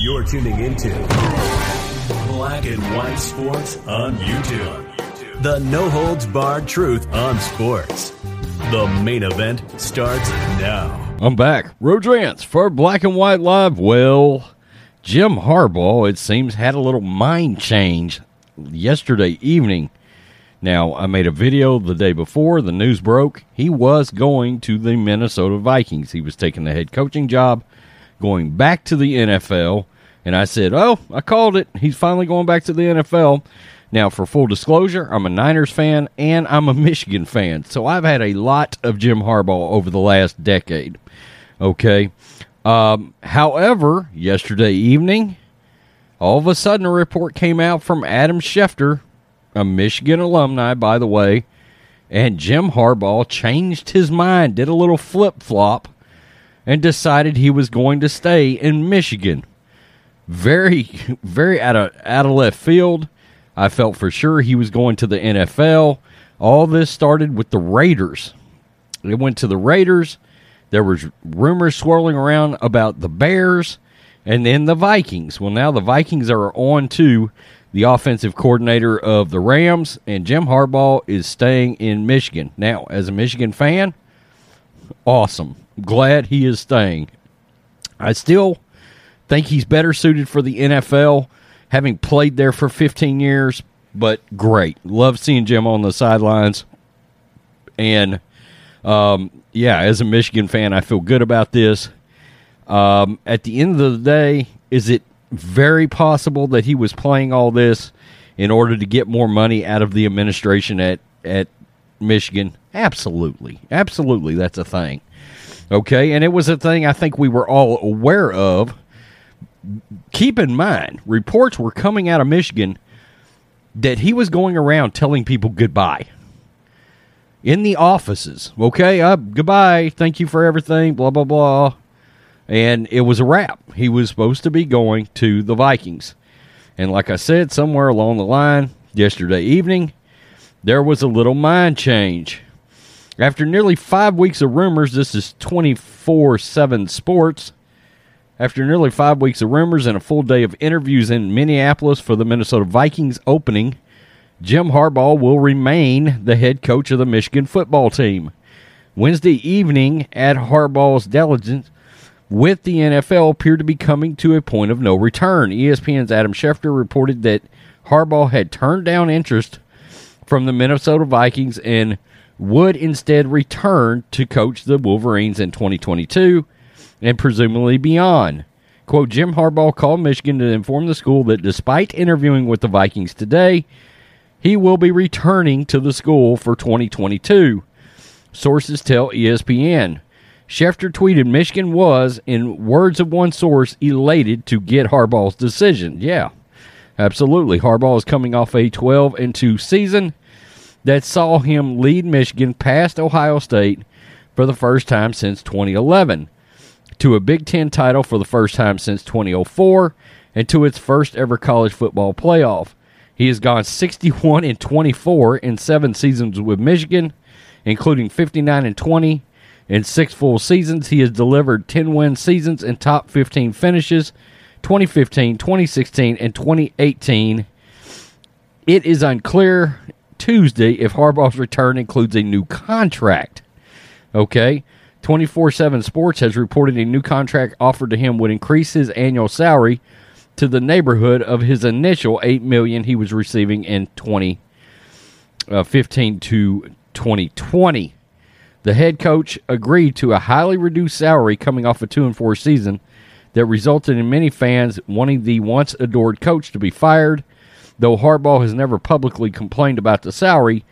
You're tuning into Black and White Sports on YouTube. The no holds barred truth on sports. The main event starts now. I'm back. Rodrance for Black and White Live. Well, Jim Harbaugh, it seems, had a little mind change yesterday evening. Now, I made a video the day before the news broke. He was going to the Minnesota Vikings. He was taking the head coaching job, going back to the NFL. And I said, Oh, I called it. He's finally going back to the NFL. Now, for full disclosure, I'm a Niners fan and I'm a Michigan fan. So I've had a lot of Jim Harbaugh over the last decade. Okay. Um, however, yesterday evening, all of a sudden a report came out from Adam Schefter, a Michigan alumni, by the way, and Jim Harbaugh changed his mind, did a little flip flop, and decided he was going to stay in Michigan. Very, very out of out of left field. I felt for sure he was going to the NFL. All this started with the Raiders. It went to the Raiders. There was rumors swirling around about the Bears and then the Vikings. Well, now the Vikings are on to the offensive coordinator of the Rams, and Jim Harbaugh is staying in Michigan. Now, as a Michigan fan, awesome. Glad he is staying. I still think he's better suited for the NFL, having played there for 15 years, but great. Love seeing Jim on the sidelines. And um, yeah, as a Michigan fan, I feel good about this. Um, at the end of the day, is it very possible that he was playing all this in order to get more money out of the administration at at Michigan? Absolutely, absolutely, that's a thing. Okay, and it was a thing I think we were all aware of. Keep in mind, reports were coming out of Michigan that he was going around telling people goodbye in the offices. Okay, uh, goodbye, thank you for everything, blah blah blah and it was a wrap. He was supposed to be going to the Vikings. And like I said, somewhere along the line yesterday evening, there was a little mind change. After nearly five weeks of rumors, this is 24 7 sports. After nearly five weeks of rumors and a full day of interviews in Minneapolis for the Minnesota Vikings opening, Jim Harbaugh will remain the head coach of the Michigan football team. Wednesday evening, at Harbaugh's diligence, with the NFL appeared to be coming to a point of no return. ESPN's Adam Schefter reported that Harbaugh had turned down interest from the Minnesota Vikings and would instead return to coach the Wolverines in 2022 and presumably beyond. Quote Jim Harbaugh called Michigan to inform the school that despite interviewing with the Vikings today, he will be returning to the school for 2022. Sources tell ESPN. Schefter tweeted Michigan was, in words of one source, elated to get Harbaugh's decision. Yeah, absolutely. Harbaugh is coming off a 12 and 2 season that saw him lead Michigan past Ohio State for the first time since 2011, to a Big Ten title for the first time since 2004, and to its first ever college football playoff. He has gone 61 and 24 in seven seasons with Michigan, including 59 and 20 in six full seasons, he has delivered 10 win seasons and top 15 finishes 2015, 2016, and 2018. It is unclear Tuesday if Harbaugh's return includes a new contract. Okay. 24 7 Sports has reported a new contract offered to him would increase his annual salary to the neighborhood of his initial 8 million he was receiving in 2015 uh, to 2020. The head coach agreed to a highly reduced salary coming off a 2 and 4 season that resulted in many fans wanting the once adored coach to be fired. Though Harbaugh has never publicly complained about the salary,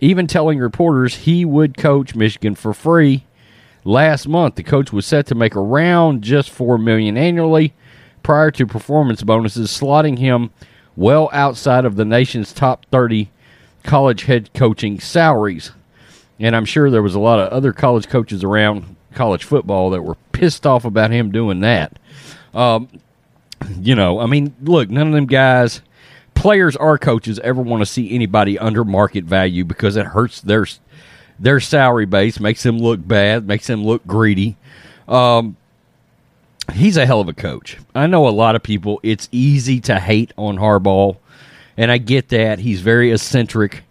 even telling reporters he would coach Michigan for free. Last month, the coach was set to make around just four million annually prior to performance bonuses, slotting him well outside of the nation's top 30 college head coaching salaries. And I'm sure there was a lot of other college coaches around college football that were pissed off about him doing that. Um, you know, I mean, look, none of them guys, players or coaches, ever want to see anybody under market value because it hurts their their salary base, makes them look bad, makes them look greedy. Um, he's a hell of a coach. I know a lot of people. It's easy to hate on Harbaugh, and I get that. He's very eccentric.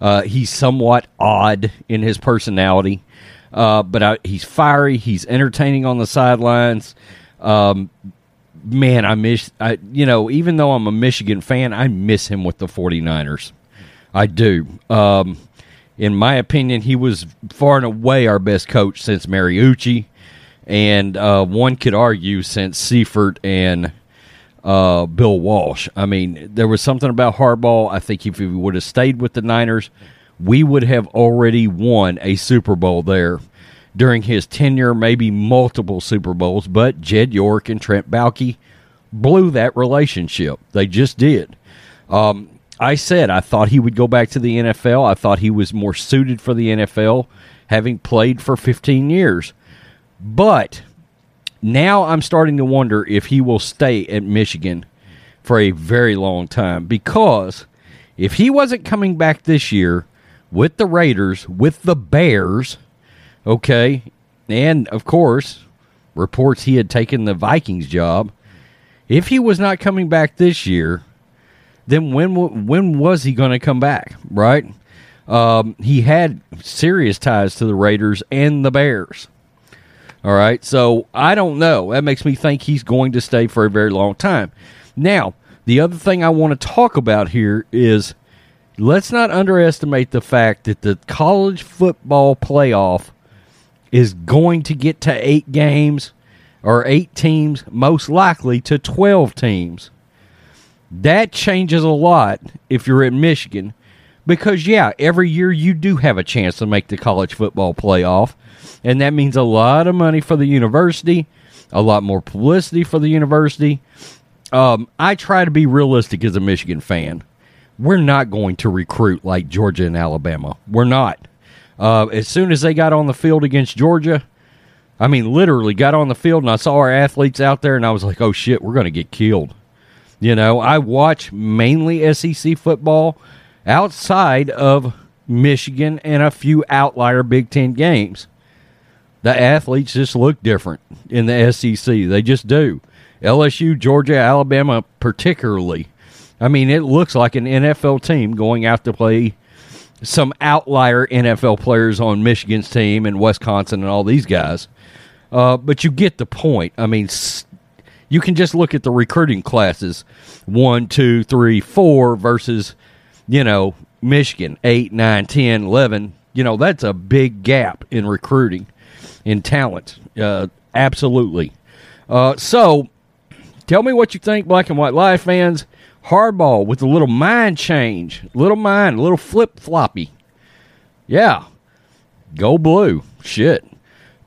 Uh, he's somewhat odd in his personality, uh, but I, he's fiery. He's entertaining on the sidelines. Um, man, I miss, I, you know, even though I'm a Michigan fan, I miss him with the 49ers. I do. Um, in my opinion, he was far and away our best coach since Mariucci, and uh, one could argue since Seifert and uh, Bill Walsh. I mean, there was something about Harbaugh. I think if he would have stayed with the Niners, we would have already won a Super Bowl there during his tenure, maybe multiple Super Bowls. But Jed York and Trent Baalke blew that relationship. They just did. Um, I said I thought he would go back to the NFL. I thought he was more suited for the NFL, having played for 15 years. But now I'm starting to wonder if he will stay at Michigan for a very long time because if he wasn't coming back this year with the Raiders, with the Bears, okay, and of course, reports he had taken the Vikings job. If he was not coming back this year, then when when was he going to come back? Right? Um, he had serious ties to the Raiders and the Bears. All right, so I don't know. That makes me think he's going to stay for a very long time. Now, the other thing I want to talk about here is let's not underestimate the fact that the college football playoff is going to get to eight games or eight teams, most likely to 12 teams. That changes a lot if you're in Michigan because, yeah, every year you do have a chance to make the college football playoff. And that means a lot of money for the university, a lot more publicity for the university. Um, I try to be realistic as a Michigan fan. We're not going to recruit like Georgia and Alabama. We're not. Uh, as soon as they got on the field against Georgia, I mean, literally got on the field and I saw our athletes out there and I was like, oh shit, we're going to get killed. You know, I watch mainly SEC football outside of Michigan and a few outlier Big Ten games. The athletes just look different in the SEC. They just do. LSU, Georgia, Alabama, particularly. I mean, it looks like an NFL team going out to play some outlier NFL players on Michigan's team and Wisconsin and all these guys. Uh, but you get the point. I mean, you can just look at the recruiting classes one, two, three, four versus, you know, Michigan, eight, nine, ten, eleven. You know, that's a big gap in recruiting, in talent. Uh, absolutely. Uh, so, tell me what you think, Black and White Live fans. Harbaugh with a little mind change, little mind, a little flip floppy. Yeah. Go blue. Shit.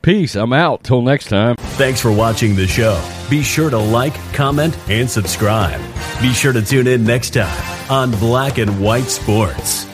Peace. I'm out. Till next time. Thanks for watching the show. Be sure to like, comment, and subscribe. Be sure to tune in next time on Black and White Sports.